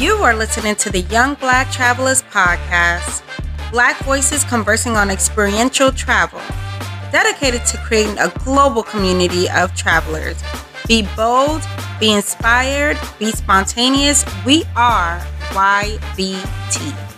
You are listening to the Young Black Travelers Podcast, Black voices conversing on experiential travel, dedicated to creating a global community of travelers. Be bold, be inspired, be spontaneous. We are YBT.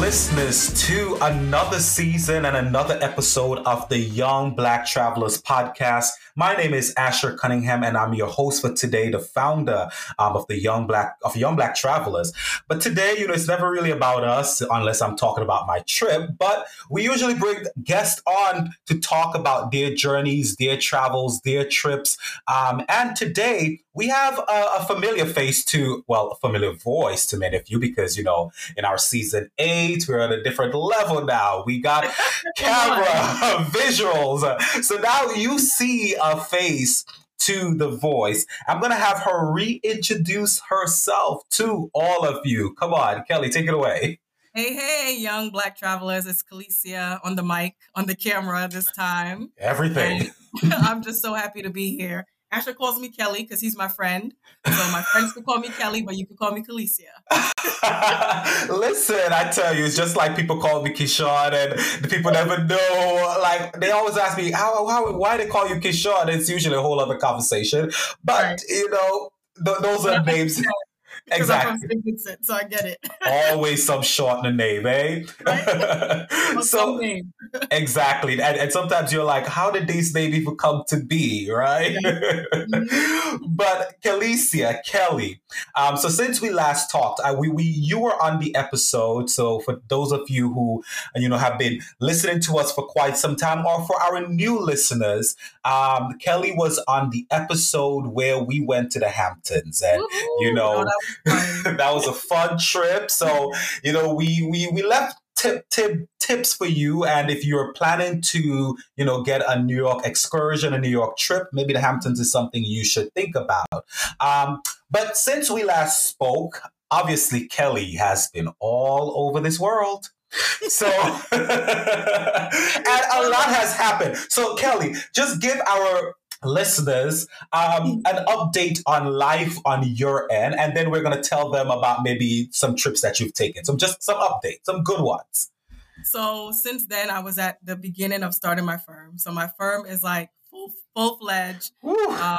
Listeners to another season and another episode of the Young Black Travelers podcast. My name is Asshur Cunningham, and I'm your host for today, the founder um, of the Young Black of Young Black Travelers. But today, you know, it's never really about us unless I'm talking about my trip. But we usually bring guests on to talk about their journeys, their travels, their trips. Um, and today we have a, a, familiar face to, well, a familiar voice to many of you because, you know, in our season eight, we're at a different level now. We got camera, visuals. So now you see a face to the voice. I'm going to have her reintroduce herself to all of you. Come on, Kelly, take it away. Hey, hey, young black travelers. It's Kellisia on the mic, on the camera this time. Everything. I'm just so happy to be here. Asshur calls me Kelly because he's my friend. So my friends can call me Kelly, but you can call me Kellisia. Listen, I tell you, it's just like people call me Kishon, and the people never know. Like they always ask me, how, how why they call you Kishon? It's usually a whole other conversation. But right. you know, th- those are names exactly. Vincent, so I get it. Always some short in the name, eh? Right? so name. exactly, and, and sometimes you're like, how did these names even come to be, right? Mm-hmm. but Kellisia, Kelly. Um, so since we last talked, I, we we you were on the episode. So for those of you who you know have been listening to us for quite some time, or for our new listeners, um, Kelly was on the episode where we went to the Hamptons, and Woo-hoo! you know. Oh, that was a fun trip. So, you know, we we we left tip tip tips for you. And if you're planning to you know get a new york excursion a new york trip maybe the hamptons is something you should think about. Um, but since we last spoke obviously kelly has been all over this world. So and a lot has happened. So kelly just give our listeners um, an update on life on your end, and then we're going to tell them about maybe some trips that you've taken. So just some updates, some good ones. So since then, I was at the beginning of starting my firm. So my firm is like full full fledged. Um,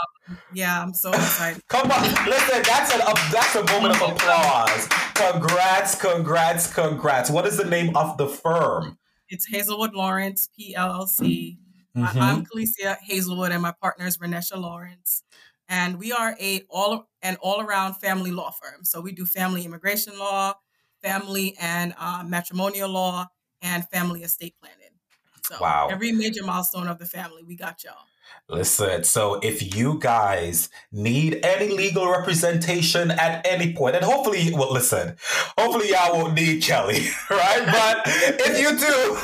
yeah, I'm so excited. Come on, listen, that's an that's a moment of applause. Congrats, congrats, congrats. What is the name of the firm? It's Hazelwood Lawrence PLLC. Mm-hmm. I'm Kellisia Hazelwood, and my partner is Renesha Lawrence. And we are a all an all around family law firm. So we do family immigration law, family and uh, matrimonial law, and family estate planning. So wow. every major milestone of the family, we got y'all. Listen, so if you guys need any legal representation at any point, and hopefully, well, listen, hopefully y'all won't need Kelly, right? But if you do,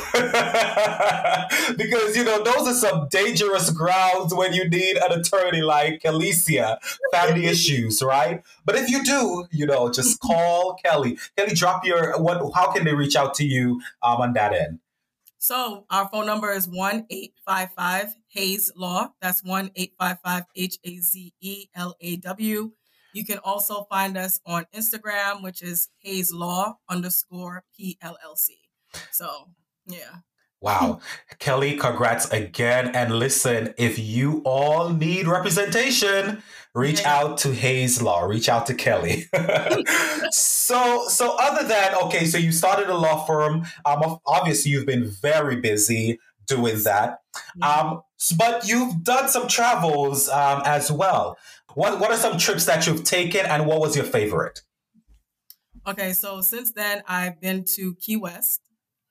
because, you know, those are some dangerous grounds when you need an attorney like Alicia, family issues, right? But if you do, you know, just call Kelly. Kelly, drop your, what, how can they reach out to you um, on that end? So our phone number is 1 855 HazeLaw. That's 1 855 H A Z E L A W. You can also find us on Instagram, which is HazeLaw underscore PLLC. So, yeah. Wow. Kelly, congrats again. And listen, if you all need representation, reach yeah. out to HazeLaw, reach out to Kelly. so, so other than, okay, so you started a law firm. Um, obviously, you've been very busy doing that. Um, but you've done some travels um, as well. What What are some trips that you've taken, and what was your favorite? Okay, so since then I've been to Key West.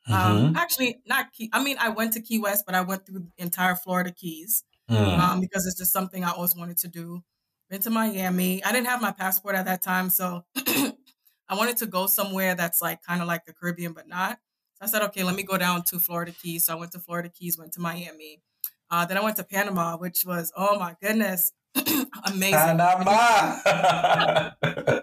Um, mm-hmm. Um, actually, not Key. I mean, I went to Key West, but I went through the entire Florida Keys mm. um, because it's just something I always wanted to do. Been to Miami. I didn't have my passport at that time, so I wanted to go somewhere that's like kind of like the Caribbean, but not. So I said, okay, let me go down to Florida Keys. So I went to Florida Keys, went to Miami. Uh, then I went to Panama, which was, oh my goodness, amazing. Panama.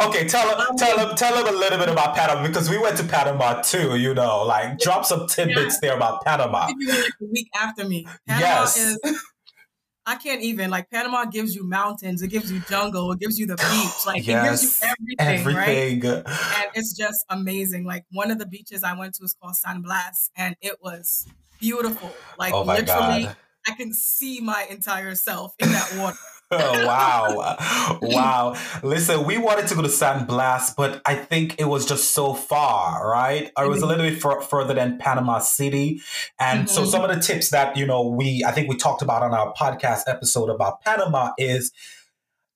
okay, tell him, tell him, tell him a little bit about Panama because we went to Panama too. You know, like drop some tidbits yeah. there about Panama. You like a week after me. Panama yes. Is, I can't even like Panama gives you mountains, it gives you jungle, it gives you the beach, like yes, it gives you everything, everything, right? And it's just amazing. Like one of the beaches I went to is called San Blas, and it was beautiful. Like oh literally, God. I can see my entire self in that water. Oh, wow. Wow. Listen, we wanted to go to San Blas, but I think it was just so far, right? Or it was a little bit f- further than Panama City. And mm-hmm. so some of the tips that, you know, we, I think we talked about on our podcast episode about Panama is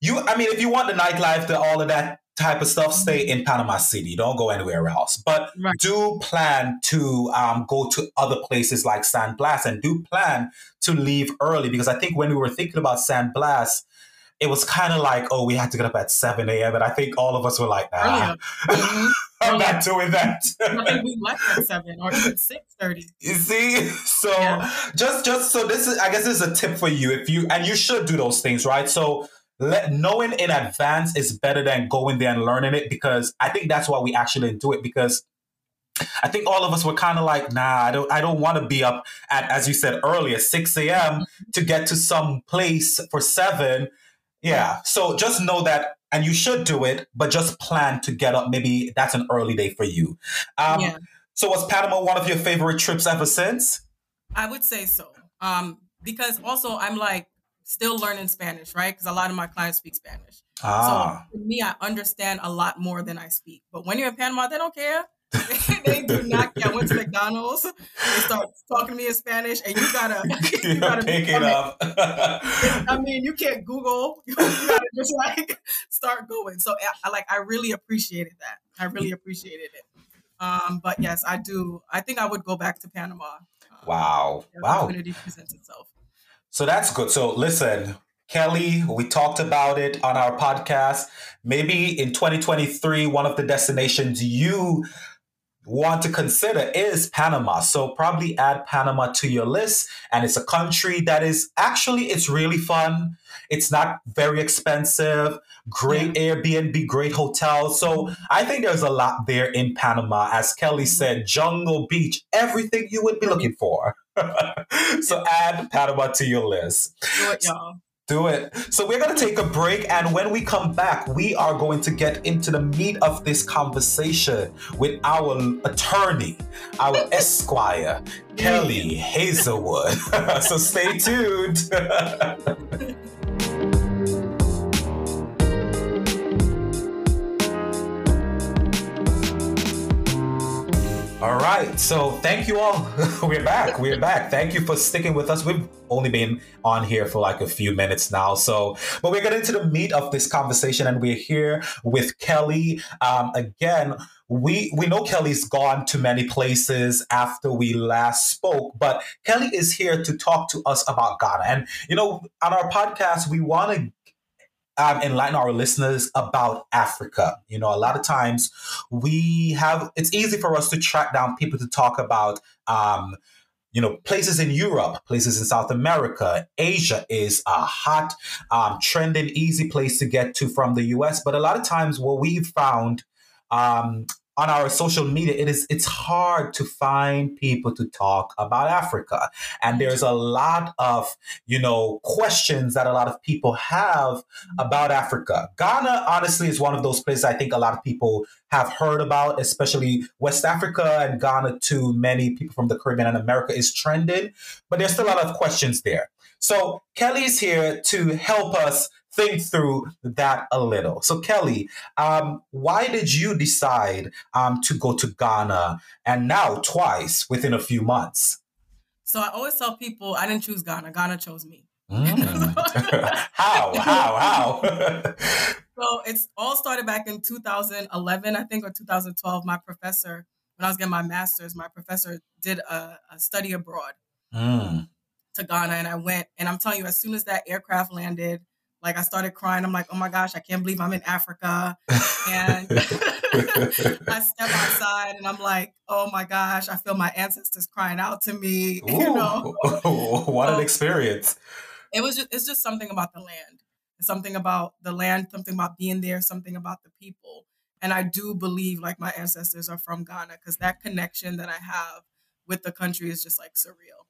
you, I mean, if you want the nightlife, the, all of that type of stuff, stay in Panama City. Don't go anywhere else. But right. do plan to um, go to other places like San Blas and do plan to leave early because I think when we were thinking about San Blas, it was kind of like, oh, we had to get up at 7 a.m. And I think all of us were like, nah, mm-hmm. I'm not doing that. I think we left at 7 or 6.30. You see? So yeah. just, just so this is, I guess this is a tip for you if you, and you should do those things, right? So let, knowing in advance is better than going there and learning it because I think that's why we actually do it because I think all of us were kind of like, nah, I don't, I don't want to be up at, as you said earlier, 6 a.m. to get to some place for seven. Yeah. So just know that, and you should do it, but just plan to get up. Maybe that's an early day for you. Um, yeah. So was Panama one of your favorite trips ever since? I would say so. Um, because also I'm like, still learning Spanish, right? Because a lot of my clients speak Spanish. Ah. So for me, I understand a lot more than I speak. But when you're in Panama, they don't care. they do not care. I went to McDonald's. They start talking to me in Spanish, and you gotta, you gotta pick it up. I mean, you can't Google. You gotta just like start going. So I like. I really appreciated that. I really appreciated it. Um, but yes, I do. I think I would go back to Panama. Um, wow! Wow! Opportunity presents itself. So that's good. So listen, Kelly, we talked about it on our podcast. Maybe in 2023, one of the destinations you want to consider is Panama. So probably add Panama to your list. And it's a country that is actually it's really fun. It's not very expensive. Great yeah. Airbnb, great hotels. So I think there's a lot there in Panama. As Kelly said, jungle beach, everything you would be looking for. so add Panama to your list. Do it, y'all. Do it. So we're going to take a break. And when we come back, we are going to get into the meat of this conversation with our attorney, our esquire, Kelly Hazelwood. so stay tuned. All right. So thank you all. We're back. We're back. Thank you for sticking with us. We've only been on here for like a few minutes now. So, but we're getting to the meat of this conversation and we're here with Kelly. Um, again, we we know Kelly's gone to many places after we last spoke, but Kelly is here to talk to us about Ghana. And you know, on our podcast, we want to um, enlighten our listeners about Africa. You know, a lot of times we have, it's easy for us to track down people to talk about, um, you know, places in Europe, places in South America. Asia is a hot, um, trending, easy place to get to from the US. But a lot of times what we've found um, on our social media it is it's hard to find people to talk about africa. And there's a lot of you know questions that a lot of people have about africa. Ghana honestly is one of those places i think a lot of people have heard about especially west africa and ghana to many people from the caribbean and america is trending but there's still a lot of questions there. So kelly's here to help us think through that a little. So, Kelly, um, why did you decide um, to go to Ghana and now twice within a few months? So, I always tell people I didn't choose Ghana, Ghana chose me. Mm. how? How? How? so, it's all started back in 2011, I think, or 2012. My professor, when I was getting my master's, my professor did a, a study abroad. Mm. To Ghana, and I went, and I'm telling you, as soon as that aircraft landed, like I started crying. I'm like, oh my gosh, I can't believe I'm in Africa. And I step outside and I'm like, oh my gosh, I feel my ancestors crying out to me. Ooh, you know, what an experience. It was just it's just something about the land. something about the land, something about being there, something about the people. And I do believe like my ancestors are from Ghana because that connection that I have with the country is just like surreal.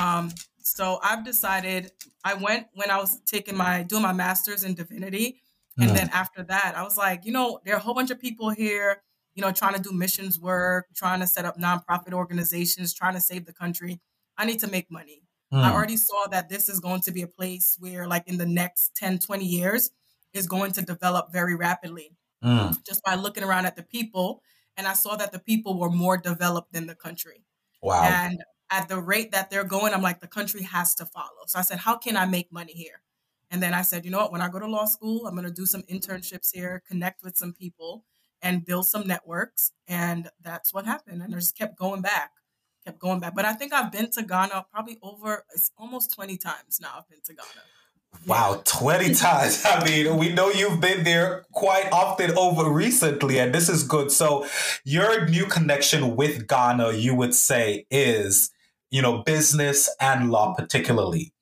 Um, so I've decided I went when I was taking my doing my master's in divinity. And mm. then after that, I was like, you know, there are a whole bunch of people here, you know, trying to do missions work, trying to set up nonprofit organizations, trying to save the country. I need to make money. Mm. I already saw that this is going to be a place where, like, in the next 10, 20 years, is going to develop very rapidly. Mm. Just by looking around at the people. And I saw that the people were more developed than the country. Wow. And at the rate that they're going, I'm like, the country has to follow. So I said, how can I make money here? And then I said, you know what? When I go to law school, I'm going to do some internships here, connect with some people, and build some networks. And that's what happened. And I just kept going back, kept going back. But I think I've been to Ghana probably over, it's almost 20 times now I've been to Ghana. Wow, 20 times. I mean, we know you've been there quite often over recently, and this is good. So, your new connection with Ghana, you would say, is, you know, business and law, particularly.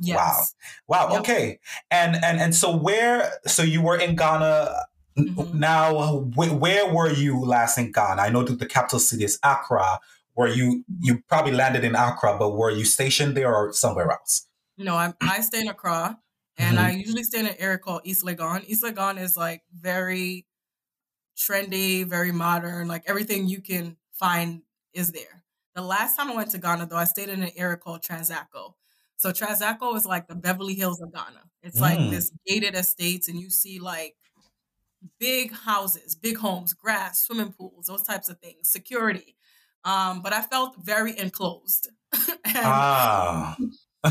Yes. Wow. Wow. Yep. Okay. And and and so where so you were in Ghana mm-hmm. now wh- where were you last in Ghana? I know that the capital city is Accra. Where you you probably landed in Accra, but were you stationed there or somewhere else? No, I I stay in Accra and mm-hmm. I usually stay in an area called East Legon. East Legon is like very trendy, very modern, like everything you can find is there. The last time I went to Ghana though, I stayed in an area called Trasacco. So Trasacco is like the Beverly Hills of Ghana. It's mm. like this gated estates, and you see like big houses, big homes, grass, swimming pools, those types of things, security. Um, but I felt very enclosed. and, ah.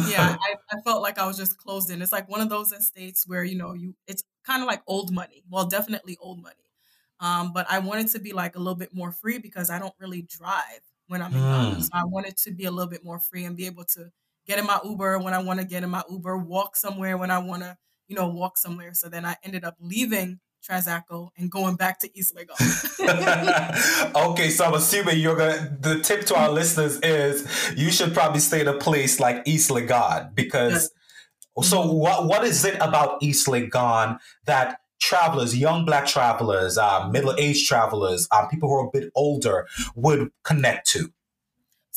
yeah, I, I, felt like I was just closed in. It's like one of those estates where you know you. It's kind of like old money. Well, definitely old money. Um, but I wanted to be like a little bit more free because I don't really drive when I'm in Ghana. Mm. So I wanted to be a little bit more free and be able to get in my Uber when I want to get in my Uber, walk somewhere when I want to, you know, walk somewhere. So then I ended up leaving Trasacco and going back to East Legon. okay, so I'm assuming you're gonna. The tip to our listeners is you should probably stay in a place like East Legon because. So mm-hmm. what what is it about East Legon that travelers, young black travelers, uh, middle aged travelers, uh, people who are a bit older would connect to?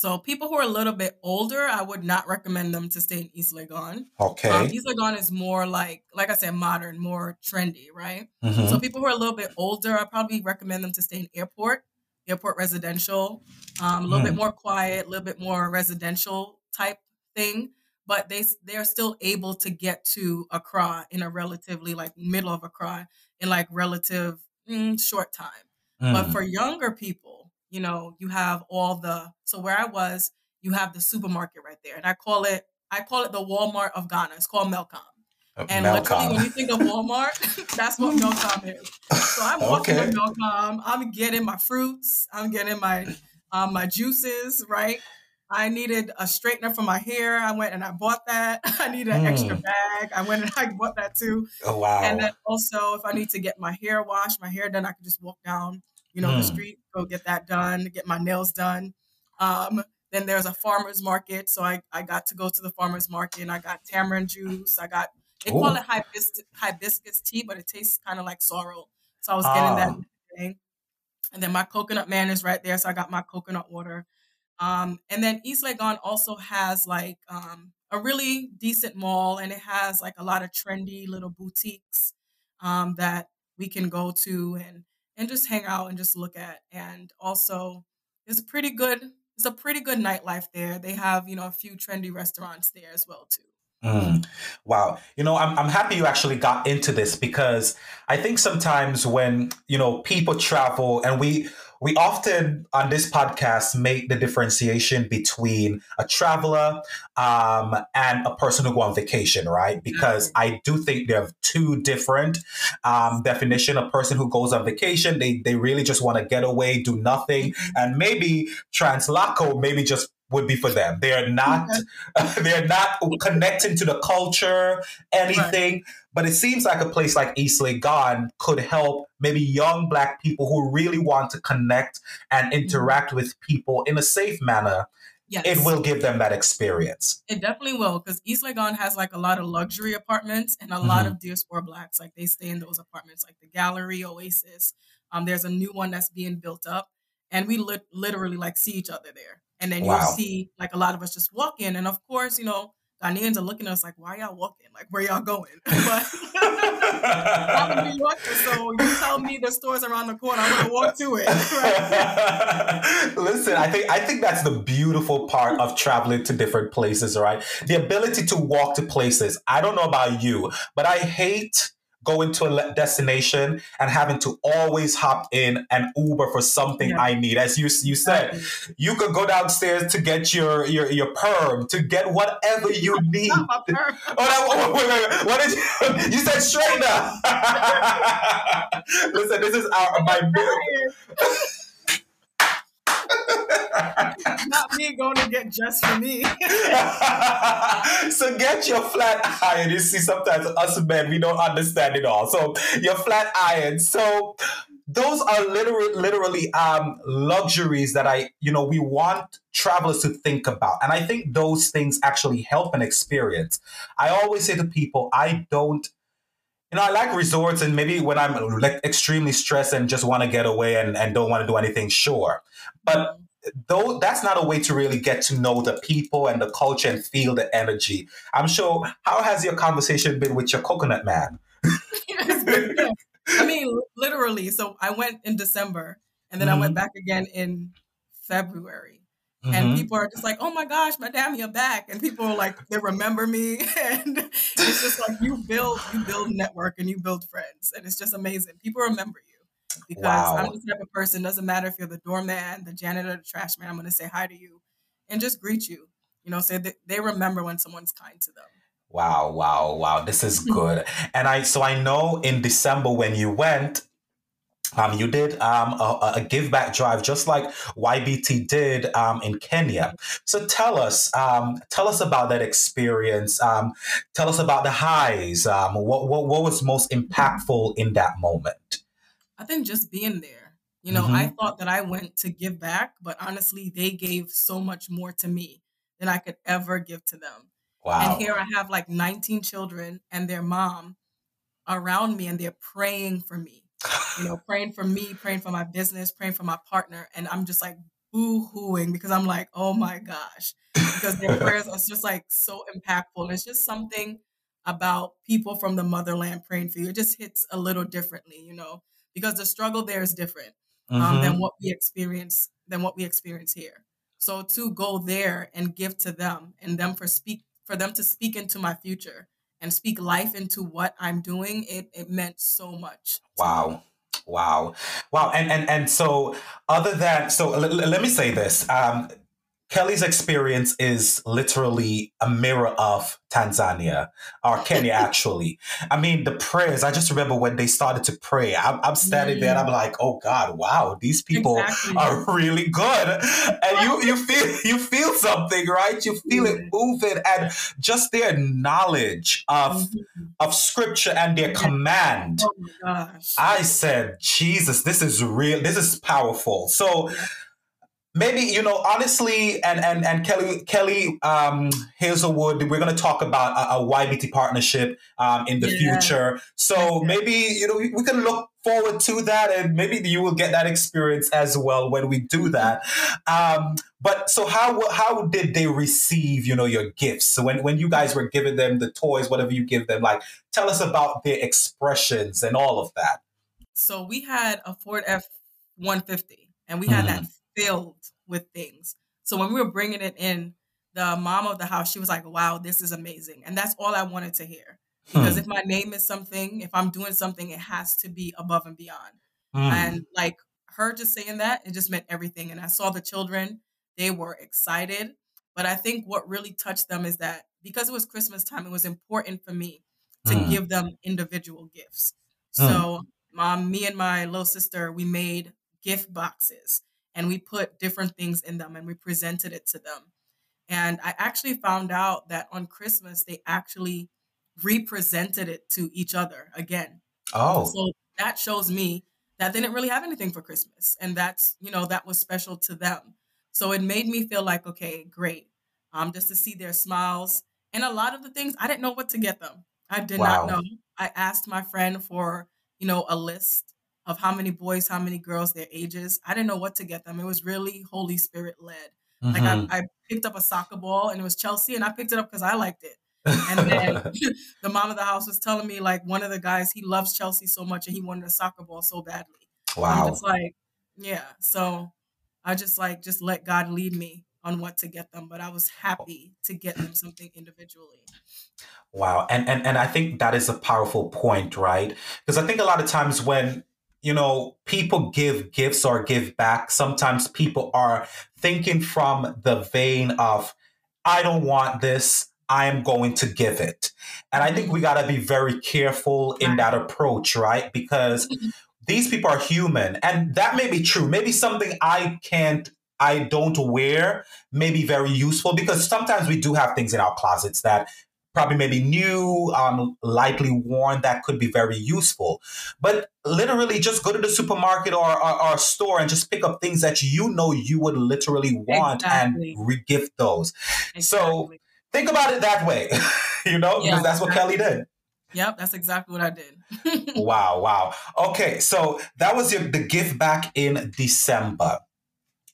So people who are a little bit older, I would not recommend them to stay in East Legon. Okay. Um, East Legon is more like, like I said, modern, more trendy, right? Mm-hmm. So people who are a little bit older, I probably recommend them to stay in Airport, Airport Residential, um, a little mm. bit more quiet, a little bit more residential type thing. But they they're still able to get to Accra in a relatively like middle of Accra in like relative mm, short time. Mm. But for younger people you know, you have all the so where I was, you have the supermarket right there. And I call it I call it the Walmart of Ghana. It's called Melcom. Uh, and Melcom. literally when you think of Walmart, that's what Melcom is. So I'm walking okay. to Melcom, I'm getting my fruits, I'm getting my um, my juices, right? I needed a straightener for my hair. I went and I bought that. I needed an mm. extra bag. I went and I bought that too. Oh wow. And then also if I need to get my hair washed, my hair done, I can just walk down you know, mm. the street, go get that done, get my nails done. Um, then there's a farmer's market. So I, I got to go to the farmer's market and I got tamarind juice. I got, they Ooh. call it hibiscus, hibiscus tea, but it tastes kind of like sorrel. So I was getting that ah. thing. And then my coconut man is right there. So I got my coconut water. Um, and then East Legon also has like um, a really decent mall and it has like a lot of trendy little boutiques um, that we can go to. And and just hang out and just look at. And also, it's pretty good. It's a pretty good nightlife there. They have you know a few trendy restaurants there as well too. Mm. Wow. You know, I'm, I'm happy you actually got into this because I think sometimes when, you know, people travel and we, we often on this podcast make the differentiation between a traveler um, and a person who go on vacation, right? Because I do think they have two different um, definition. A person who goes on vacation, they they really just want to get away, do nothing, mm-hmm. and maybe Trasacco maybe just would be for them. They are not they're not connecting to the culture, anything. Right. But it seems like a place like East Lake Legon could help maybe young black people who really want to connect and mm-hmm. interact mm-hmm. with people in a safe manner. Yes. It will give them that experience. It definitely will, because East Legon has like a lot of luxury apartments and a mm-hmm. lot of diaspora blacks. Like they stay in those apartments, like the Gallery, Oasis. Um, there's a new one that's being built up, and we li- literally like see each other there And then wow. you'll see like a lot of us just walk in. And of course, you know, Ghanaians are looking at us like, why y'all walking? Like, where y'all going? But I'm a New Yorker, so you tell me the store's around the corner, I'm gonna walk to it. Listen, I think I think that's the beautiful part of traveling to different places, right? The ability to walk to places. I don't know about you, but I hate going to a destination and having to always hop in an Uber for something yeah. I need. As you you said, you could go downstairs to get your your your perm, to get whatever you need. oh, no, wait, wait, wait, What did you? You said straightener. Listen, this is our my. Not me going to get just for me. so get your flat iron. You see, sometimes us men we don't understand it all. So your flat iron. So those are literally literally um, luxuries that I, you know, we want travelers to think about. And I think those things actually help an experience. I always say to people, I don't you know, I like resorts and maybe when I'm like extremely stressed and just want to get away and, and don't want to do anything, sure. But though that's not a way to really get to know the people and the culture and feel the energy. I'm sure. How has your conversation been with your coconut man? I mean, literally. So I went in December, and then mm-hmm. I went mm-hmm. back again in February. Mm-hmm. And people are just like, "Oh my gosh, my Madame, you're back!" And people are like, they remember me, and it's just like you build, you build network, and you build friends, and it's just amazing. People remember you because wow. I'm the type of person. Doesn't matter if you're the doorman, the janitor, the trash man. I'm going to say hi to you and just greet you. You know, say that they remember when someone's kind to them. Wow, wow, wow. This is good. and I so I know in December when you went, um, you did um, a, a, give back drive just like YBT did um, in Kenya. So tell us, um, tell us about that experience. Um, tell us about the highs. Um, what, what, what was most impactful in that moment? I think just being there. You know, mm-hmm. I thought that I went to give back, but honestly, they gave so much more to me than I could ever give to them. Wow. And here I have like 19 children and their mom around me, and they're praying for me. You know, praying for me, praying for my business, praying for my partner. And I'm just like boo hooing because I'm like, oh my gosh. Because their prayers are just like so impactful. And it's just something about people from the motherland praying for you. It just hits a little differently, you know because the struggle there is different um, mm-hmm. than what we experience than what we experience here. So to go there and give to them and them for speak for them to speak into my future and speak life into what I'm doing, it it meant so much. Wow. Wow. Wow. And and and so other than so l- l- let me say this. Um Kelly's experience is literally a mirror of Tanzania or Kenya, actually. I mean, the prayers, I just remember when they started to pray. I'm, I'm standing mm. there and I'm like, oh God, wow, these people exactly. are really good. And you, you feel, you feel something, right? You feel it moving and just their knowledge of, mm-hmm. of scripture and their command. Oh I said, Jesus, this is real. This is powerful. So, maybe you know honestly and and and kelly kelly um hazelwood we're going to talk about a, a ybt partnership um in the yeah. future so maybe you know we, we, can look forward to that and maybe you will get that experience as well when we do mm-hmm. that um but so how how did they receive you know your gifts so when when you guys were giving them the toys whatever you give them like tell us about their expressions and all of that so we had a ford f 150 and we had mm-hmm. that filled with things. So when we were bringing it in, the mom of the house, she was like, wow, this is amazing. And that's all I wanted to hear. Because hmm. if my name is something, if I'm doing something, it has to be above and beyond. Hmm. And like her just saying that, it just meant everything. And I saw the children, they were excited. But I think what really touched them is that because it was Christmas time, it was important for me to hmm. give them individual gifts. So mom, me and my little sister, we made gift boxes and we put different things in them and we presented it to them. And I actually found out that on Christmas, they actually represented it to each other again. Oh. So that shows me that they didn't really have anything for Christmas. And that's, you know, that was special to them. So it made me feel like, okay, great. Um, just to see their smiles. And a lot of the things I didn't know what to get them. I did wow. not know. I asked my friend for, you know, a list of how many boys, how many girls, their ages. I didn't know what to get them. It was really Holy Spirit led. Mm-hmm. Like I, mm-hmm. I picked up a soccer ball and it was Chelsea, and I picked it up because I liked it. And then the mom of the house was telling me like one of the guys he loves Chelsea so much and he wanted a soccer ball so badly. Wow. I'm like, yeah. So I just like just let God lead me on what to get them, but I was happy to get them something individually. Wow. And and and I think that is a powerful point, right? Because I think a lot of times when you know, people give gifts or give back. Sometimes people are thinking from the vein of, I don't want this. I am going to give it. And I think we got to be very careful in that approach, right? Because mm-hmm. these people are human. And that may be true. Maybe something I can't, I don't wear may be very useful because sometimes we do have things in our closets that probably maybe new, um, lightly worn, that could be very useful. But literally just go to the supermarket or, or, or store and just pick up things that you know you would literally want exactly. and re-gift those. Exactly. So think about it that way, you know, yeah, because that's what exactly. Kelly did. Yep, that's exactly what I did. wow, wow. Okay, so that was your, the gift back in December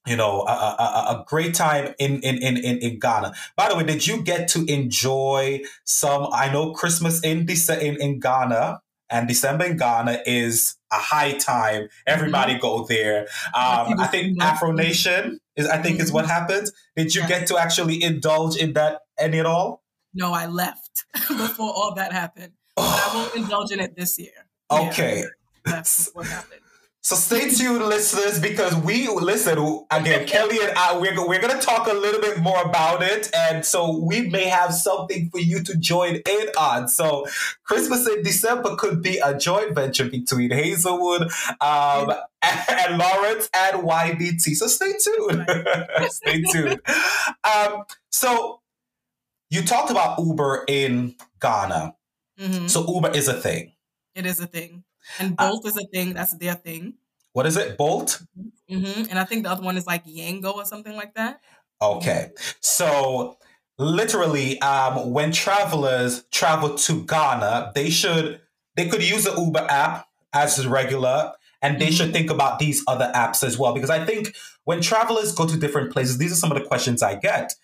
you know, a, a, a, great time in, in, in, in Ghana. By the way, did you get to enjoy some? I know Christmas in, Dece- in, in Ghana and December in Ghana is a high time. Everybody mm-hmm. go there. Um, I think Afro Nation is, I think, mm-hmm. is what happens. Did you get to actually indulge in that any at all? No, I left before all that happened. But I won't indulge in it this year. Okay. Yeah, before it happened. So stay tuned, listeners, because we listen again. Kelly and I, we're we're gonna talk a little bit more about it, and so we may have something for you to join in on. So Christmas in December could be a joint venture between Hazelwood um, and, and, Lawrence and YBT. So stay tuned. stay tuned. Um, so you talked about Uber in Ghana. Mm-hmm. So Uber is a thing. It is a thing. And Bolt uh, is a thing. That's their thing. What is it? Bolt? Mm-hmm. And I think the other one is like Yango or something like that. Okay. So literally, um, when travelers travel to Ghana, they should they could use the Uber app as regular and they mm-hmm. should think about these other apps as well because i think when travelers go to different places these are some of the questions i get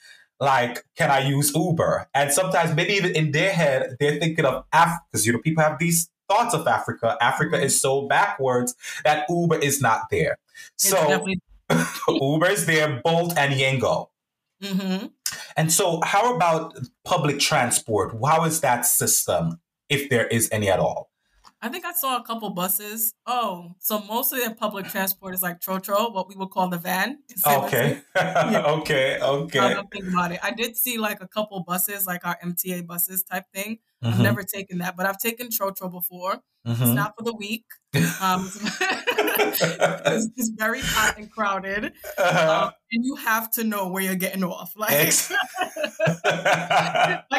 like can i use uber and sometimes maybe even in their head they're thinking of af because you know people have these thoughts of Africa. Africa is so backwards that Uber is not there. So Uber is there, Bolt and Yango. Mm-hmm. And so, how about public transport? How is that system, if there is any at all? I think I saw a couple buses. Oh, so mostly the public transport is like Trotro, what we would call the van. Okay. yeah. okay. Okay. I don't think about it. I did see like a couple buses, like our MTA buses type thing. Mm-hmm. I've never taken that, but I've taken Trotro before. Mm-hmm. It's not for the weak. Um, it's, it's, very hot and crowded, uh-huh. um, and you have to know where you're getting off. Like, like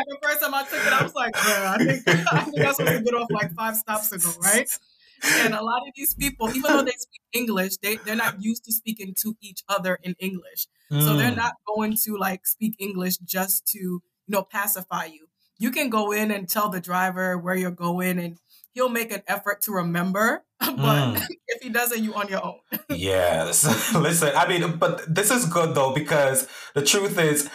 the first time I took it, I was like, I think I think I was supposed to get off like five stops ago, right? And a lot of these people, even though they speak English, they, they're not used to speaking to each other in English. Mm. So they're mm. not going to like speak English just to, you know, pacify you you can go in and tell the driver where you're going and he'll make an effort to remember but mm. if he doesn't you on your own. Yes. Listen i mean but this is good though because the truth is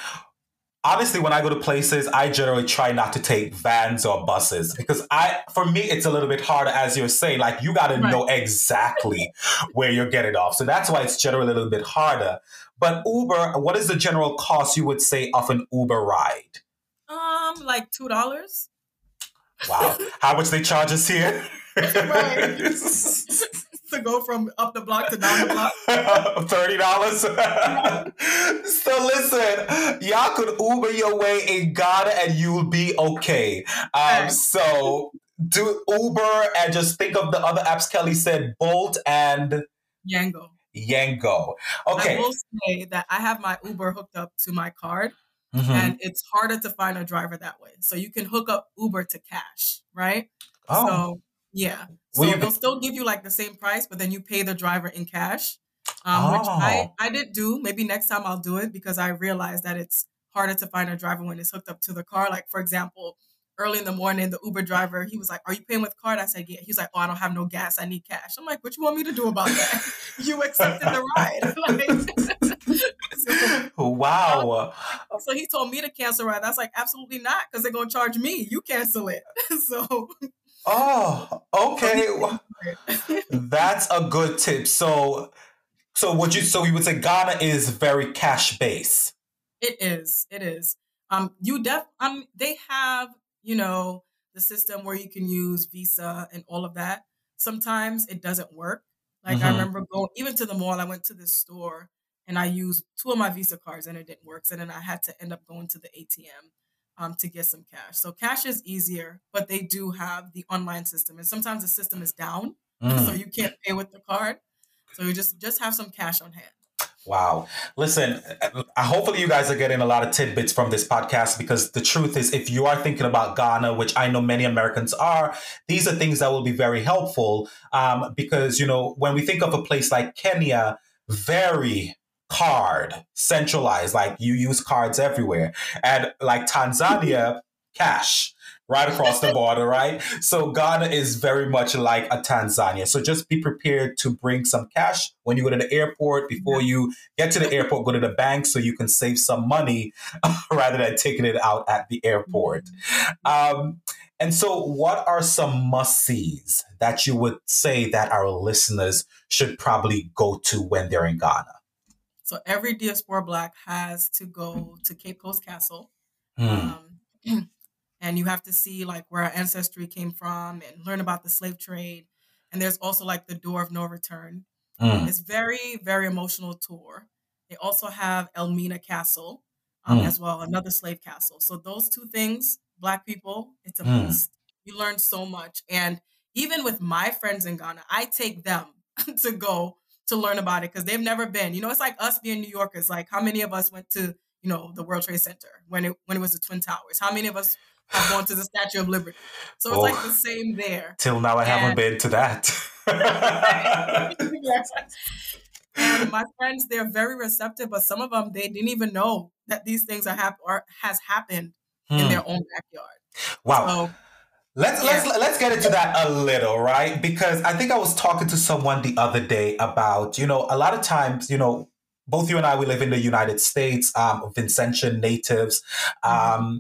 honestly when i go to places i generally try not to take vans or buses because i for me it's a little bit harder as you're saying like you got to right. know exactly where you're getting off. So that's why it's generally a little bit harder. But uber what is the general cost you would say of an uber ride like two dollars. Wow, how much they charge us here? right. to go from up the block to down the block. Thirty dollars. so listen, y'all could Uber your way in Ghana and you'll be okay. Um, so do Uber and just think of the other apps Kelly said, Bolt and Yango. Yango. Okay. I will say that I have my Uber hooked up to my card. Mm-hmm. And it's harder to find a driver that way. So you can hook up Uber to cash, right? Oh. So yeah. So they'll be- still give you like the same price, but then you pay the driver in cash. Um, oh. which I, I did do. Maybe next time I'll do it because I realized that it's harder to find a driver when it's hooked up to the car. Like for example, early in the morning, the Uber driver, he was like, Are you paying with card? I said, Yeah. He was like, Oh, I don't have no gas. I need cash. I'm like, What you want me to do about that? you accepted the ride. like, wow. So he told me to cancel right. I was like, absolutely not, because they're gonna charge me. You cancel it. so Oh, okay. That's a good tip. So so would you so you would say Ghana is very cash based? It is. It is. Um you def um they have, you know, the system where you can use Visa and all of that. Sometimes it doesn't work. Like mm-hmm. I remember going even to the mall, I went to this store and I used two of my Visa cards and it didn't work. So then I had to end up going to the ATM um, to get some cash. So cash is easier, but they do have the online system, and sometimes the system is down, mm. so you can't pay with the card. So you just just have some cash on hand. Wow. Listen, uh, hopefully you guys are getting a lot of tidbits from this podcast because the truth is, if you are thinking about Ghana, which I know many Americans are, these are things that will be very helpful um, because, you know, when we think of a place like Kenya, very card centralized, like you use cards everywhere. And like Tanzania, cash right across the border, right? So Ghana is very much like a Tanzania. So just be prepared to bring some cash when you go to the airport. Before you get to the airport, go to the bank so you can save some money rather than taking it out at the airport. Um, and so, what are some must sees that you would say that our listeners should probably go to when they're in Ghana? So every diaspora black has to go to Cape Coast Castle. Mm. Um, and you have to see like where our ancestry came from and learn about the slave trade. And there's also like the door of no return. Mm. It's very, very emotional tour. They also have Elmina Castle um, mm. as well, another slave castle. So those two things, black people, it's a mm. must. You learn so much. And even with my friends in Ghana, I take them to go to learn about it because they've never been. You know, it's like us being New Yorkers. Like, how many of us went to you know the World Trade Center when it when it was the Twin Towers? How many of us have gone to the Statue of Liberty? So it's oh, like the same there. Till now, I and, haven't been to that. And my friends, they're very receptive, but some of them they didn't even know that these things are hap- or has happened hmm. in their own backyard. Wow. So, Let's yeah. let's let's get into that a little, right? Because I think I was talking to someone the other day about, you know, a lot of times, you know, both you and I we live in the United States, um, Vincentian natives. Mm-hmm.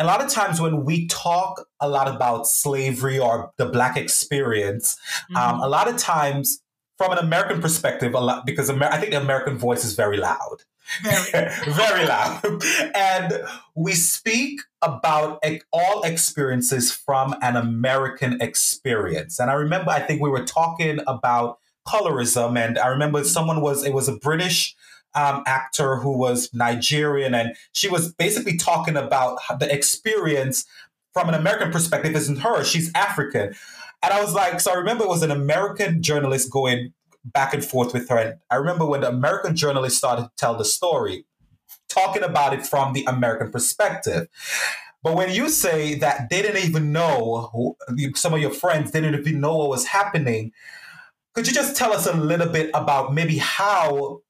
A lot of times when we talk a lot about slavery or the black experience, um, mm-hmm. um, a lot of times from an American perspective, a lot because Amer- I think the American voice is very loud. Very, very loud. and we speak about all experiences from an American experience. And I remember, I think we were talking about colorism, and I remember someone was, it was a British um, actor who was Nigerian, and she was basically talking about the experience from an American perspective isn't her, she's African. And I was like, so I remember it was an American journalist going back and forth with her. And I remember when the American journalist started to tell the story, talking about it from the American perspective. But when you say that they didn't even know, some of your friends didn't even know what was happening, could you just tell us a little bit about maybe how,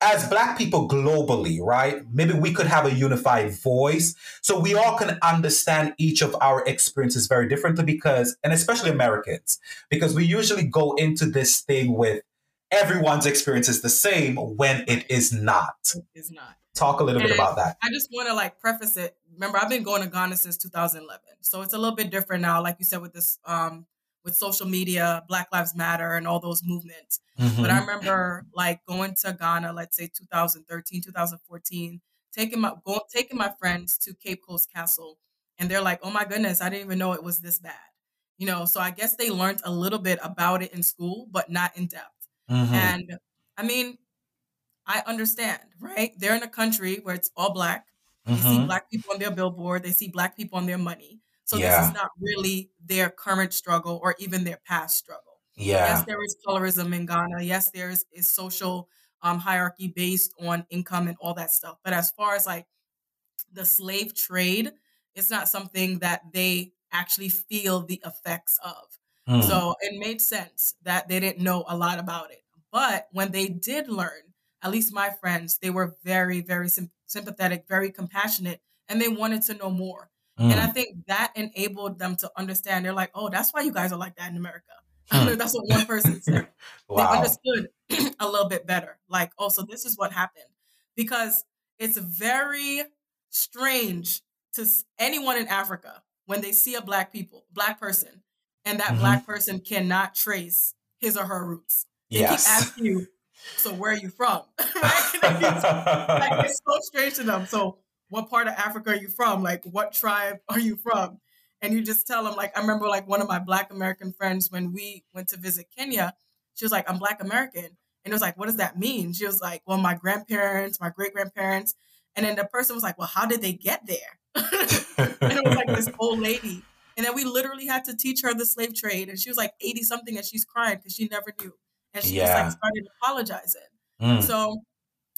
as Black people globally, right, maybe we could have a unified voice so we all can understand each of our experiences very differently because, and especially Americans, because we usually go into this thing with everyone's experience is the same when it is not. It is not. Talk a little and bit about that. I just want to like preface it. Remember, I've been going to Ghana since 2011, so it's a little bit different now. Like you said, with this, um, with social media, Black Lives Matter, and all those movements. Mm-hmm. But I remember like going to Ghana, let's say 2013, 2014, taking my going, taking my friends to Cape Coast Castle, and they're like, "Oh my goodness, I didn't even know it was this bad." You know, so I guess they learned a little bit about it in school, but not in depth. Mm-hmm. And I mean, I understand, right? They're in a country where it's all black. They mm-hmm. see black people on their billboard, they see black people on their money. So yeah. this is not really their current struggle or even their past struggle. Yeah. Yes, there is colorism in Ghana. Yes, there is, is social um, hierarchy based on income and all that stuff. But as far as like the slave trade, it's not something that they actually feel the effects of. Mm. So it made sense that they didn't know a lot about it. But when they did learn, at least my friends, they were very, very sim- sympathetic, very compassionate, and they wanted to know more. Mm. And I mm. think that enabled them to understand. They're like, oh, that's why you guys are like that in America. Mm. that's what one person said. wow. They understood a little bit better. Like, oh, so this is what happened. because it's very strange to anyone in Africa when they see a black people, black person, and that mm-hmm. black person cannot trace his or her roots. They yes. keep asking you, so where are you from? right? like, it's so strange to them. So what part of Africa are you from? Like what tribe are you from? And you just tell them, like, I remember like one of my black American friends when we went to visit Kenya, she was like, I'm black American. And it was like, what does that mean? She was like, well, my grandparents, my great grandparents. And then the person was like, well, how did they get there? and it was like this old lady. And then we literally had to teach her the slave trade. And she was like 80 something and she's crying because she never knew. And she yeah. just like started apologizing. Mm. So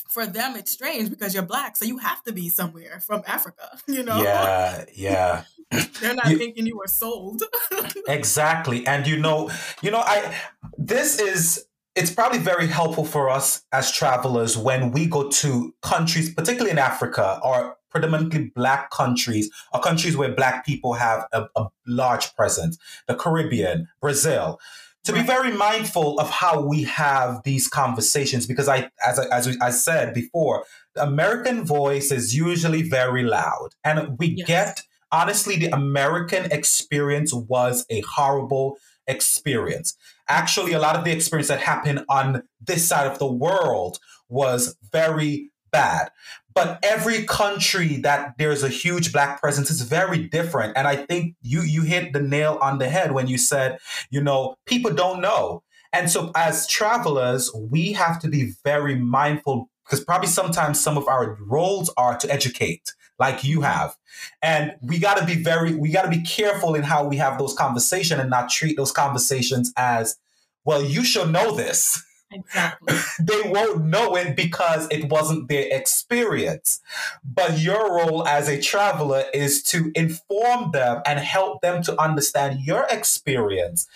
for them it's strange because you're black so you have to be somewhere from africa you know? Yeah yeah. They're not you, thinking you were sold. Exactly and you know you know i this is it's probably very helpful for us as travelers when we go to countries particularly in africa or predominantly black countries or countries where black people have a, a large presence. The caribbean brazil to be very mindful of how we have these conversations because I, as I, as I said before, the American voice is usually very loud, and we yes. get honestly the American experience was a horrible experience. Actually, a lot of the experience that happened on this side of the world was very bad. But every country that there's a huge black presence is very different. And I think you you hit the nail on the head when you said, you know, people don't know. And so as travelers, we have to be very mindful because probably sometimes some of our roles are to educate like you have and we got to be very we got to be careful in how we have those conversations and not treat those conversations as well you should know this Exactly. they won't know it because it wasn't their experience. But your role as a traveler is to inform them and help them to understand your experience.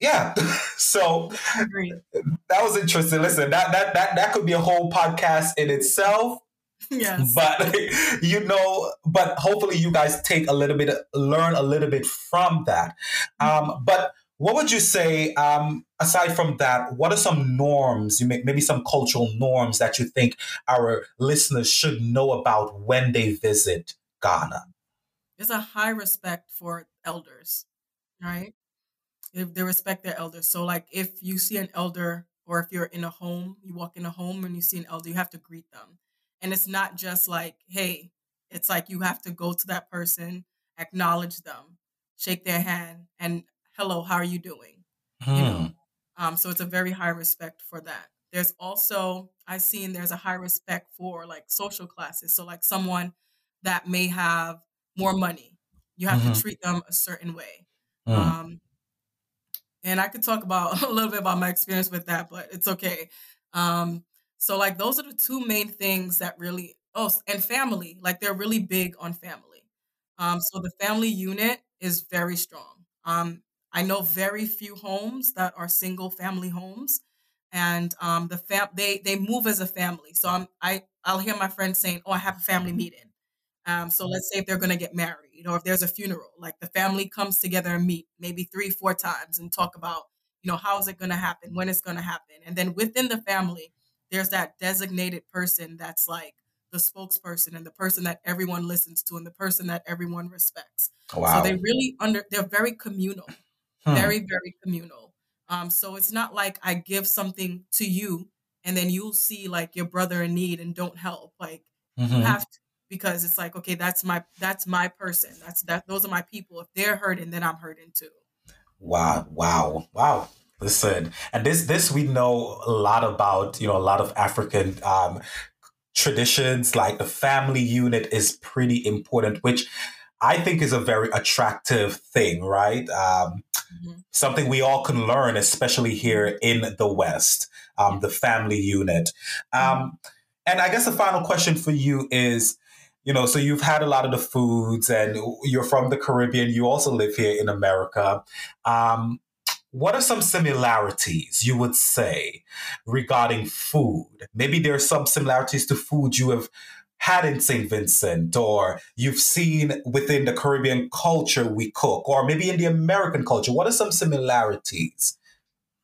Yeah. so that was interesting. Listen, that that that that could be a whole podcast in itself. Yes. But you know, but hopefully you guys take a little bit learn a little bit from that. Um, but what would you say, um, aside from that, what are some norms, you may, maybe some cultural norms that you think our listeners should know about when they visit Ghana? There's a high respect for elders, right? If they respect their elders. So, like, if you see an elder or if you're in a home, you walk in a home and you see an elder, you have to greet them. And it's not just like, hey, it's like you have to go to that person, acknowledge them, shake their hand, and hello, how are you doing? Hmm. You know, um, so it's a very high respect for that. There's also I've seen there's a high respect for like social classes. So like someone that may have more money, you have mm-hmm. to treat them a certain way. Mm. Um, and I could talk about a little bit about my experience with that, but it's okay. Um, so like those are the two main things that really oh and family like they're really big on family. Um, so the family unit is very strong. Um, I know very few homes that are single family homes, and um, the fam they they move as a family. So I'm I I'll hear my friends saying, "Oh, I have a family meeting." Um, so let's say if they're going to get married or if there's a funeral, like the family comes together and meet maybe three, four times and talk about, you know, how is it going to happen, when it's going to happen, and then within the family, there's that designated person that's like the spokesperson and the person that everyone listens to and the person that everyone respects. Wow. So they really under they're very communal. Hmm. Very, very communal. Um, so it's not like I give something to you and then you'll see like your brother in need and don't help. Like mm-hmm. you have to because it's like, okay, that's my that's my person. That's that those are my people. If they're hurting, then I'm hurting too. Wow, wow, wow. Listen, and this this we know a lot about, you know, a lot of African um traditions, like the family unit is pretty important, which I think is a very attractive thing, right? Um, mm-hmm. Something we all can learn, especially here in the West, um, the family unit. Um, mm-hmm. and I guess the final question for you is, you know, so you've had a lot of the foods, and you're from the Caribbean. You also live here in America. Um, what are some similarities you would say regarding food? Maybe there are some similarities to food you have had in St. Vincent or you've seen within the Caribbean culture we cook or maybe in the American culture? What are some similarities?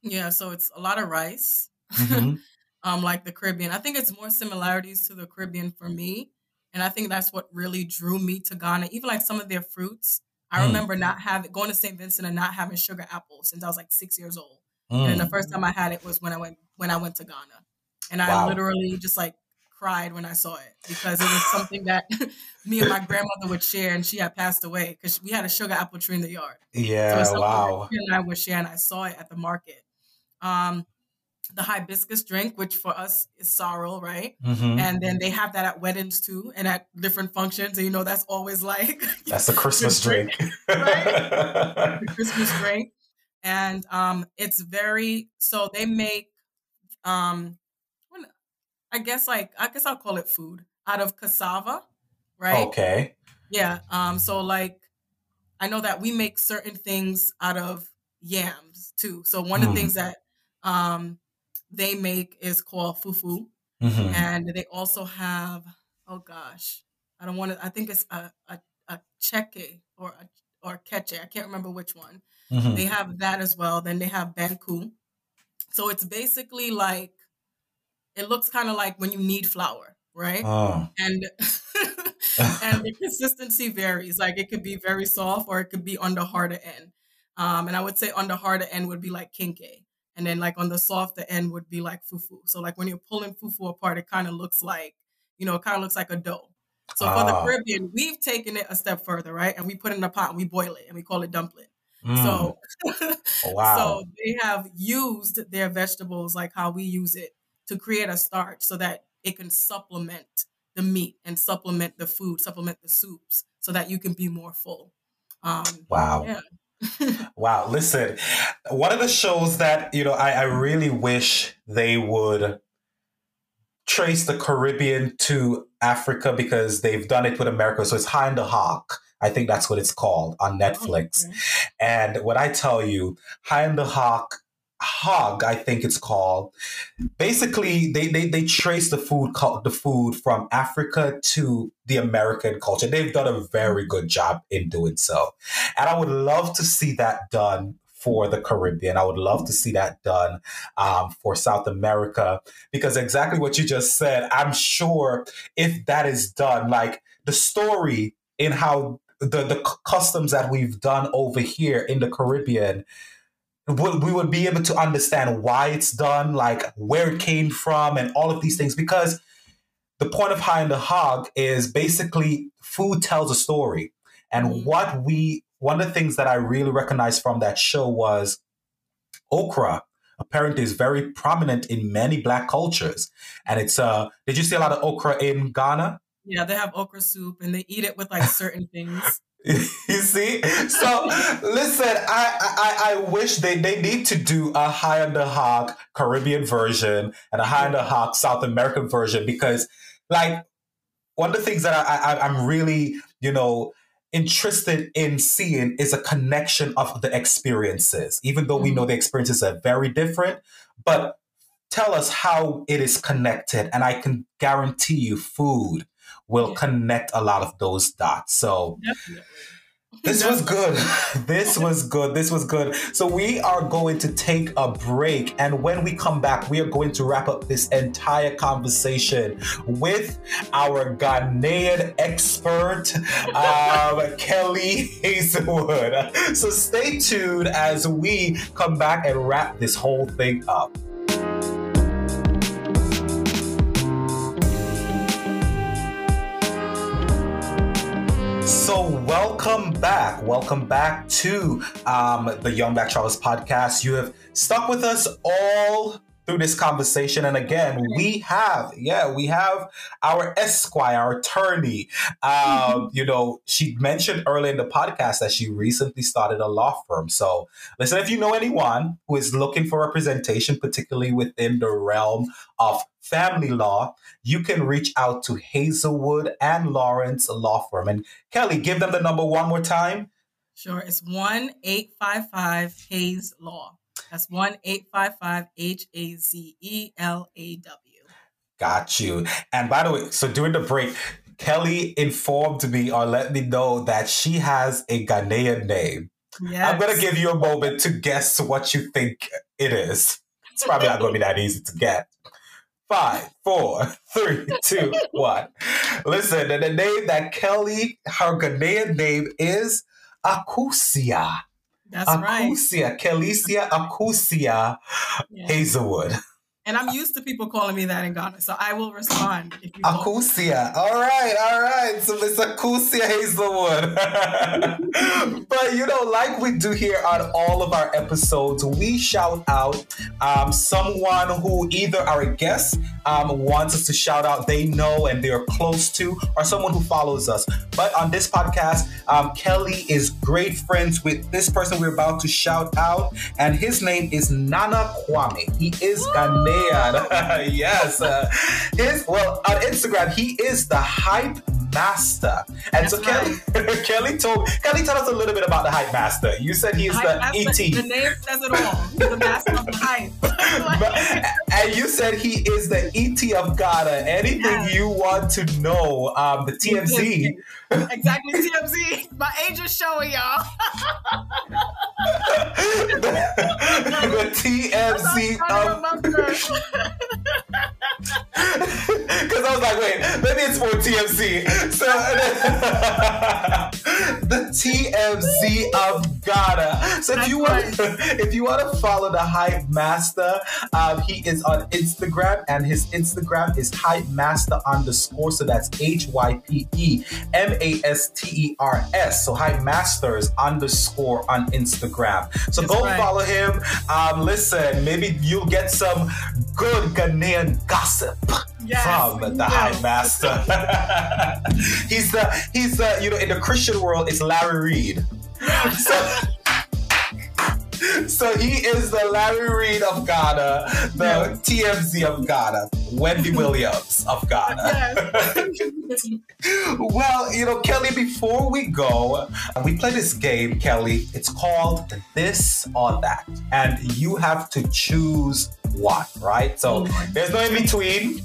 Yeah, so it's a lot of rice. Mm-hmm. um, like the Caribbean. I think it's more similarities to the Caribbean for me. And I think that's what really drew me to Ghana. Even like some of their fruits. I mm. remember not having going to St. Vincent and not having sugar apples since I was like six years old. Mm. And the first time I had it was when I went when I went to Ghana. And I literally just like cried when I saw it because it was something that me and my grandmother would share, and she had passed away because we had a sugar apple tree in the yard. Yeah, so wow. and I would share, and I saw it at the market. Um, the hibiscus drink, which for us is sorrel, right? Mm-hmm. And then they have that at weddings too, and at different functions. And you know, that's always like that's a Christmas drink, right? the Christmas drink, and um, it's very so they make um, I guess like I guess I'll call it food out of cassava, right? Okay. Yeah. Um. So like, I know that we make certain things out of yams too. So one mm. of the things hmm. that um they make is called fufu. Mm-hmm. And they also have, oh gosh, I don't want to, I think it's a, a, a cheque or a, or keche. I can't remember which one. Mm-hmm. They have that as well. Then they have banku. So it's basically like, it looks kind of like when you knead flour, right? Oh. And and the consistency varies. Like it could be very soft or it could be on the harder end. Um, and I would say on the harder end would be like kenkey and then like on the softer end would be like fufu. So like when you're pulling fufu apart, it kind of looks like, you know, it kind of looks like a dough. So for the ah. Caribbean, we've taken it a step further, right? And we put it in a pot and we boil it and we call it dumpling. Mm. So, oh, wow. so they have used their vegetables like how we use it to create a starch so that it can supplement the meat and supplement the food, supplement the soups so that you can be more full. Um, wow. Yeah. wow. Listen, one of the shows that, you know, I, I really wish they would trace the Caribbean to Africa because they've done it with America. So it's High in the Hog. I think that's what it's called on oh, Netflix. Oh, okay. And what I tell you, High in the Hog hog i think it's called. Basically they, they they trace the food the food from africa to the american culture. They've done a very good job in doing so. And i would love to see that done for the caribbean. I would love to see that done um, for south america. Because exactly what you just said i'm sure if that is done like the story in how the the customs that we've done over here in the caribbean we would be able to understand why it's done, like where it came from, and all of these things. Because the point of High and the Hog is basically food tells a story. And mm-hmm. what we, one of the things that I really recognized from that show was okra apparently is very prominent in many black cultures. And it's, uh, did you see a lot of okra in Ghana? Yeah, they have okra soup and they eat it with like certain things. you see? So listen I, I i wish they they need to do a high on the hog caribbean version and a high on the hog south american version because like one of the things that i, I i'm really you know interested in seeing is a connection of the experiences even though we know mm-hmm. the experiences are very different. But tell us how it is connected and i can guarantee you food will connect a lot of those dots. So Definitely. This was good. This was good. This was good. So, we are going to take a break. And when we come back, we are going to wrap up this entire conversation with our Ghanaian expert, um, Kelly Hazelwood. So, stay tuned as we come back and wrap this whole thing up. So, welcome back. Welcome back to um, the Young Black Travelers podcast. You have stuck with us all through this conversation. And again, we have, yeah, we have our Esquire, our attorney. Um, you know, she mentioned earlier in the podcast that she recently started a law firm. So listen, if you know anyone who is looking for representation, particularly within the realm of family law, you can reach out to Hazelwood and Lawrence Law Firm. And Kelly, give them the number one more time. Sure, it's 1 855 HazeLaw. That's 1 855 H A Z E L A W. Got you. And by the way, so during the break, Kelly informed me or let me know that she has a Ghanaian name. Yes. I'm going to give you a moment to guess what you think it is. It's probably not going to be that easy to get. five, four, three, two, one. Listen, the name that Kelly, her Ghanaian name is Akusia. That's Akusia, right. Akusia, Kellisia Akusia yeah. Hazelwood. And I'm used to people calling me that in Ghana, so I will respond. If you Akusia. All right, all right. So Miss Akusia Hazelwood. but you know, like we do here on all of our episodes, we shout out um, someone who either our guests um, wants us to shout out, they know and they're close to, or someone who follows us. But on this podcast, um, Kelly is great friends with this person we're about to shout out, and his name is Nana Kwame. He is Ghanaian man. yes. Uh, his well on Instagram, he is the hype master. And That's so Kelly, right. Kelly told Kelly tell us a little bit about the hype master. You said he is the ET. The name says it all. He's the master of the hype. and you said he is the ET of Ghana. Anything yes. you want to know, um, the TMZ. exactly, TMZ. My age is showing y'all. the, the TMZ of. Because I was like, wait, maybe it's for TMZ. So the TMZ of Ghana. So if you want, if you want to follow the hype master, um, he is on Instagram, and his Instagram is hype master underscore. So that's H Y P E M A S T E R S. So hype masters underscore on Instagram. So that's go right. follow him. Um, listen, maybe you'll get some good Ghanaian gossip yes, from the Hype Master. he's the he's the you know in the Christian world it's Larry Reid. so, so he is the Larry Reid of Ghana, the TMZ of Ghana, Wendy Williams of Ghana. Yes. well, you know, Kelly, before we go, uh, we play this game, Kelly. It's called This or That. And you have to choose one, right? So there's no in between.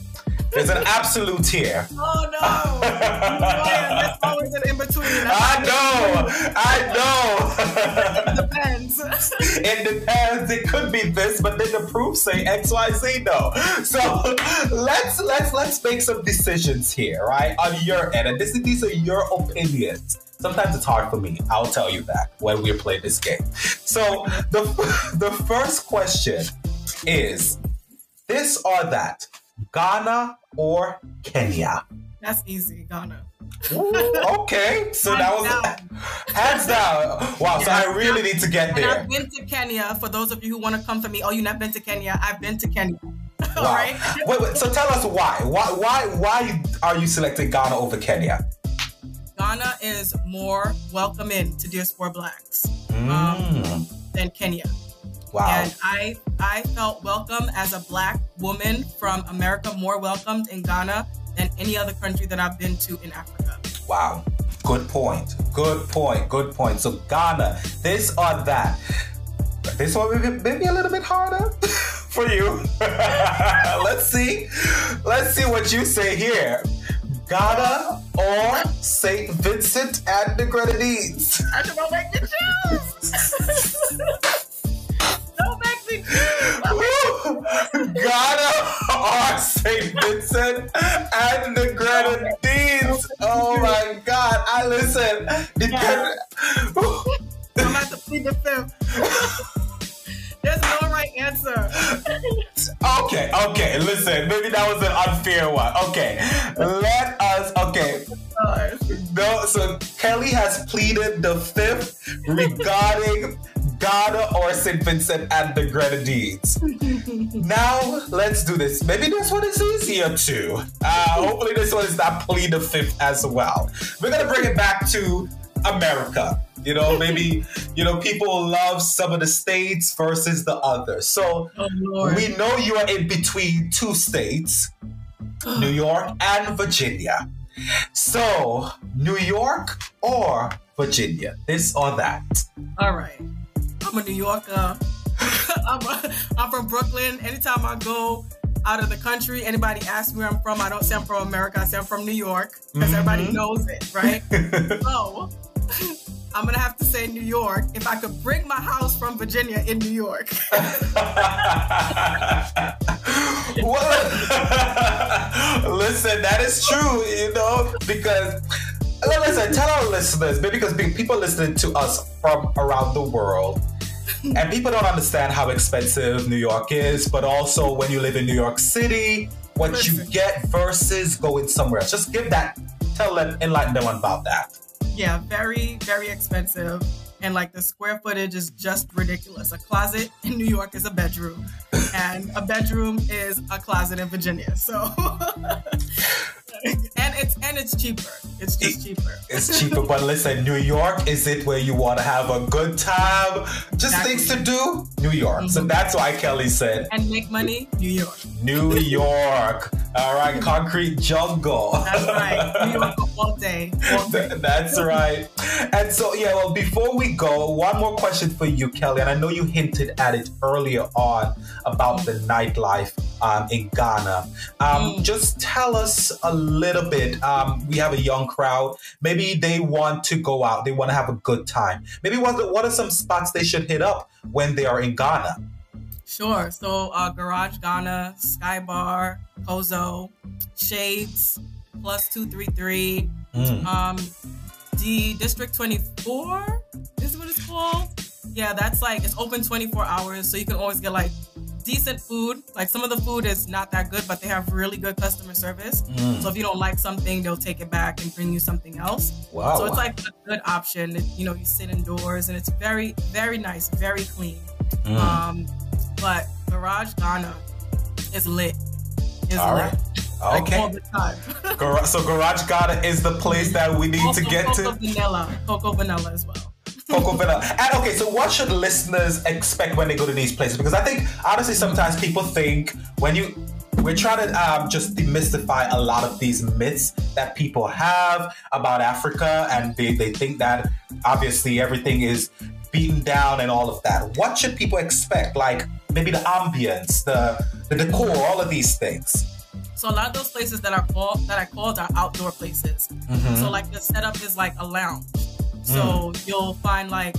There's an absolute tear. Oh no! There's always an in between. I know. I know. it depends. it depends. It could be this, but then the proof say X, Y, Z. No. So let's let's let's make some decisions here, right? On your end, and this these are your opinions. Sometimes it's hard for me. I'll tell you that when we play this game. So the the first question is this or that Ghana or Kenya? That's easy, Ghana. Ooh, okay, so that was down. hands down. Wow, yeah, so I really need to get there. I've been to Kenya. For those of you who want to come for me, oh, you've not been to Kenya? I've been to Kenya. Wow. All right. wait, wait. So tell us why. Why? Why? Why are you selecting Ghana over Kenya? Ghana is more welcoming to diaspora blacks um, mm. than Kenya. Wow. And I I felt welcome as a black woman from America, more welcomed in Ghana than any other country that I've been to in Africa. Wow. Good point. Good point. Good point. So Ghana, this or that. This one maybe, maybe a little bit harder for you. Let's see. Let's see what you say here. Ghana or St. Vincent and the Grenadines? I don't make the choose. Ghana or St. Vincent and the Grenadines. Oh my God. I listen. Depend- I'm at the plead the fifth. There's no right answer. okay, okay. Listen, maybe that was an unfair one. Okay, let us. Okay. No, so Kelly has pleaded the fifth regarding Ghana or St. Vincent and the Grenadines. now, let's do this. Maybe this one is easier too. Uh, hopefully, this one is not plead the fifth as well. We're going to bring it back to America. You know, maybe, you know, people love some of the states versus the others. So oh, we know you are in between two states, New York and Virginia. So, New York or Virginia, this or that. All right. I'm a New Yorker. I'm, a, I'm from Brooklyn. Anytime I go out of the country, anybody asks me where I'm from, I don't say I'm from America. I say I'm from New York because mm-hmm. everybody knows it, right? so I'm gonna have to say New York. If I could bring my house from Virginia in New York. Listen, that is true, you know, because listen, tell our listeners, maybe because people listening to us from around the world, and people don't understand how expensive New York is, but also when you live in New York City, what listen. you get versus going somewhere else. Just give that, tell them, enlighten them about that. Yeah, very, very expensive and like the square footage is just ridiculous. A closet in New York is a bedroom, and a bedroom is a closet in Virginia. So, and it's and it's cheaper. It's just cheaper. It's cheaper, but listen, New York is it where you want to have a good time, just exactly. things to do. New York. Mm-hmm. So that's why Kelly said. And make money, New York. New York. All right, concrete jungle. That's right. New York all day. All day. That's right. And so, yeah, well, before we go, one more question for you, Kelly. And I know you hinted at it earlier on about the nightlife um, in Ghana. Um, mm. Just tell us a little bit. Um, we have a young crowd. Maybe they want to go out, they want to have a good time. Maybe what, what are some spots they should hit up when they are in Ghana? Sure. So, uh, Garage Ghana, Sky Bar, Kozo, Shades, Plus 233, mm. um, the District 24 is what it's called. Yeah, that's like, it's open 24 hours. So you can always get like decent food. Like some of the food is not that good, but they have really good customer service. Mm. So if you don't like something, they'll take it back and bring you something else. Wow. So it's like a good option. You know, you sit indoors and it's very, very nice, very clean. Mm. Um, but Garage Ghana is lit. Is all lit. Right. Okay. Like all the time. so Garage Ghana is the place that we need Coco, to get Coco to. Vanilla, Coco Vanilla as well. Coco Vanilla. And okay, so what should listeners expect when they go to these places? Because I think honestly, sometimes people think when you we're trying to um, just demystify a lot of these myths that people have about Africa, and they, they think that obviously everything is beaten down and all of that. What should people expect? Like maybe the ambience, the the decor, all of these things. So a lot of those places that are called that I called are outdoor places. Mm-hmm. So like the setup is like a lounge. So mm. you'll find like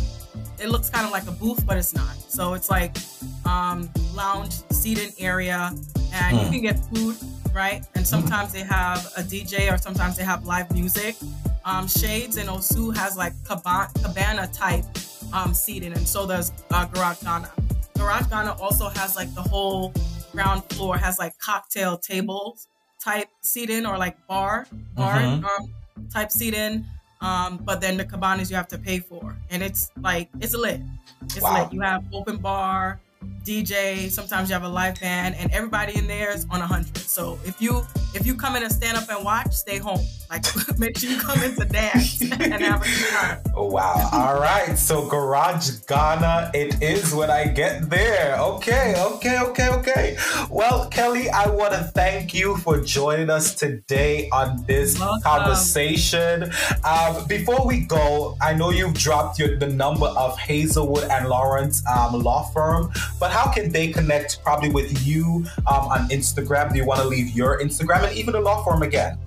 it looks kind of like a booth, but it's not. So it's like um, lounge seating area, and mm. you can get food, right? And sometimes they have a DJ, or sometimes they have live music. Um, Shades and Osu has like cabana type um, seating, and so does uh, Garage Ghana. Garage Ghana also has like the whole ground floor has like cocktail tables type seating or like bar bar mm-hmm. um, type seating. Um, but then the cabanas you have to pay for, and it's like it's lit. It's wow. lit. You have open bar, DJ. Sometimes you have a live band, and everybody in there is on a hundred. So if you if you come in and stand up and watch, stay home. Like make sure you come in to dance and have a good time. Oh, wow! All right, so Garage Ghana, it is when I get there. Okay, okay, okay, okay. Well, Kelly, I want to thank you for joining us today on this Welcome. conversation. Um, before we go, I know you've dropped your the number of Hazelwood and Lawrence um, law firm, but how can they connect probably with you um, on Instagram? Do you want to leave your Instagram and even the law firm again?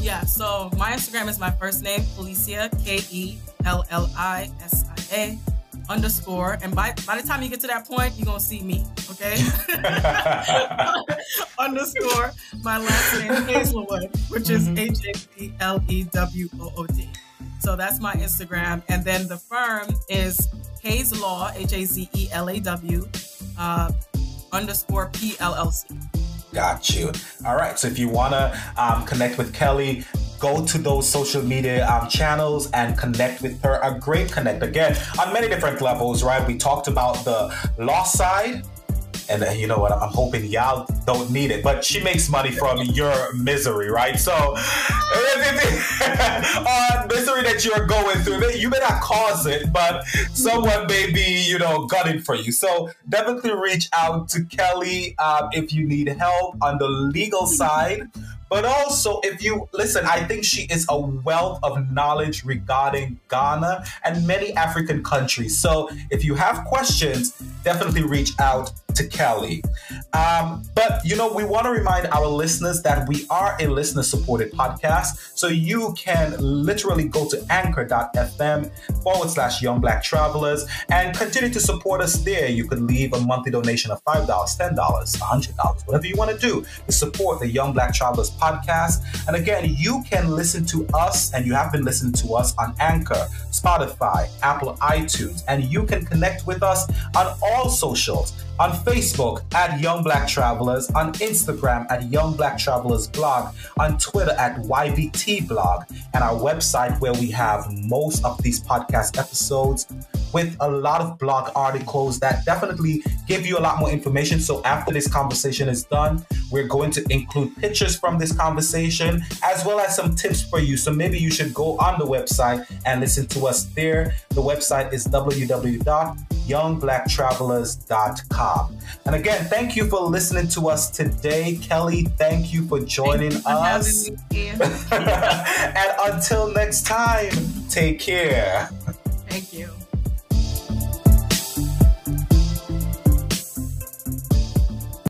Yeah, so my Instagram is my first name, Kellisia, K E L L I S I A underscore. And by, by the time you get to that point, you're going to see me, okay? underscore. My last name, Hazelwood, which is mm-hmm. H A P L E W O O D. So that's my Instagram. And then the firm is HazeLaw, H A Z E L A W, uh, underscore P L L C. Got you. All right. So if you want to um, connect with Kelly, go to those social media um, channels and connect with her. A great connect again on many different levels, right? We talked about the law side and uh, you know what? I'm hoping y'all don't need it, but she makes money from your misery, right? So, uh, misery that you're going through, you may not cause it, but someone may be, you know, gunning for you. So, definitely reach out to Kelly um, if you need help on the legal side. But also, if you listen, I think she is a wealth of knowledge regarding Ghana and many African countries. So if you have questions, definitely reach out to Kelly. Um, but you know, we want to remind our listeners that we are a listener supported podcast. So you can literally go to anchor.fm forward slash young black travelers and continue to support us there. You could leave a monthly donation of $5, $10, $100, whatever you want to do to support the Young Black Travelers podcast. And again, you can listen to us and you have been listening to us on Anchor, Spotify, Apple iTunes, and you can connect with us on all socials on Facebook at Young Black Travelers, on Instagram at Young Black Travelers Blog, on Twitter at YBT Blog, and our website where we have most of these podcast episodes with a lot of blog articles that definitely give you a lot more information. So after this conversation is done, we're going to include pictures from this conversation as well as some tips for you. So maybe you should go on the website and listen to us there. The website is www.youngblacktravelers.com. And again, thank you for listening to us today. Kelly, thank you for joining you us. and until next time, take care. Thank you.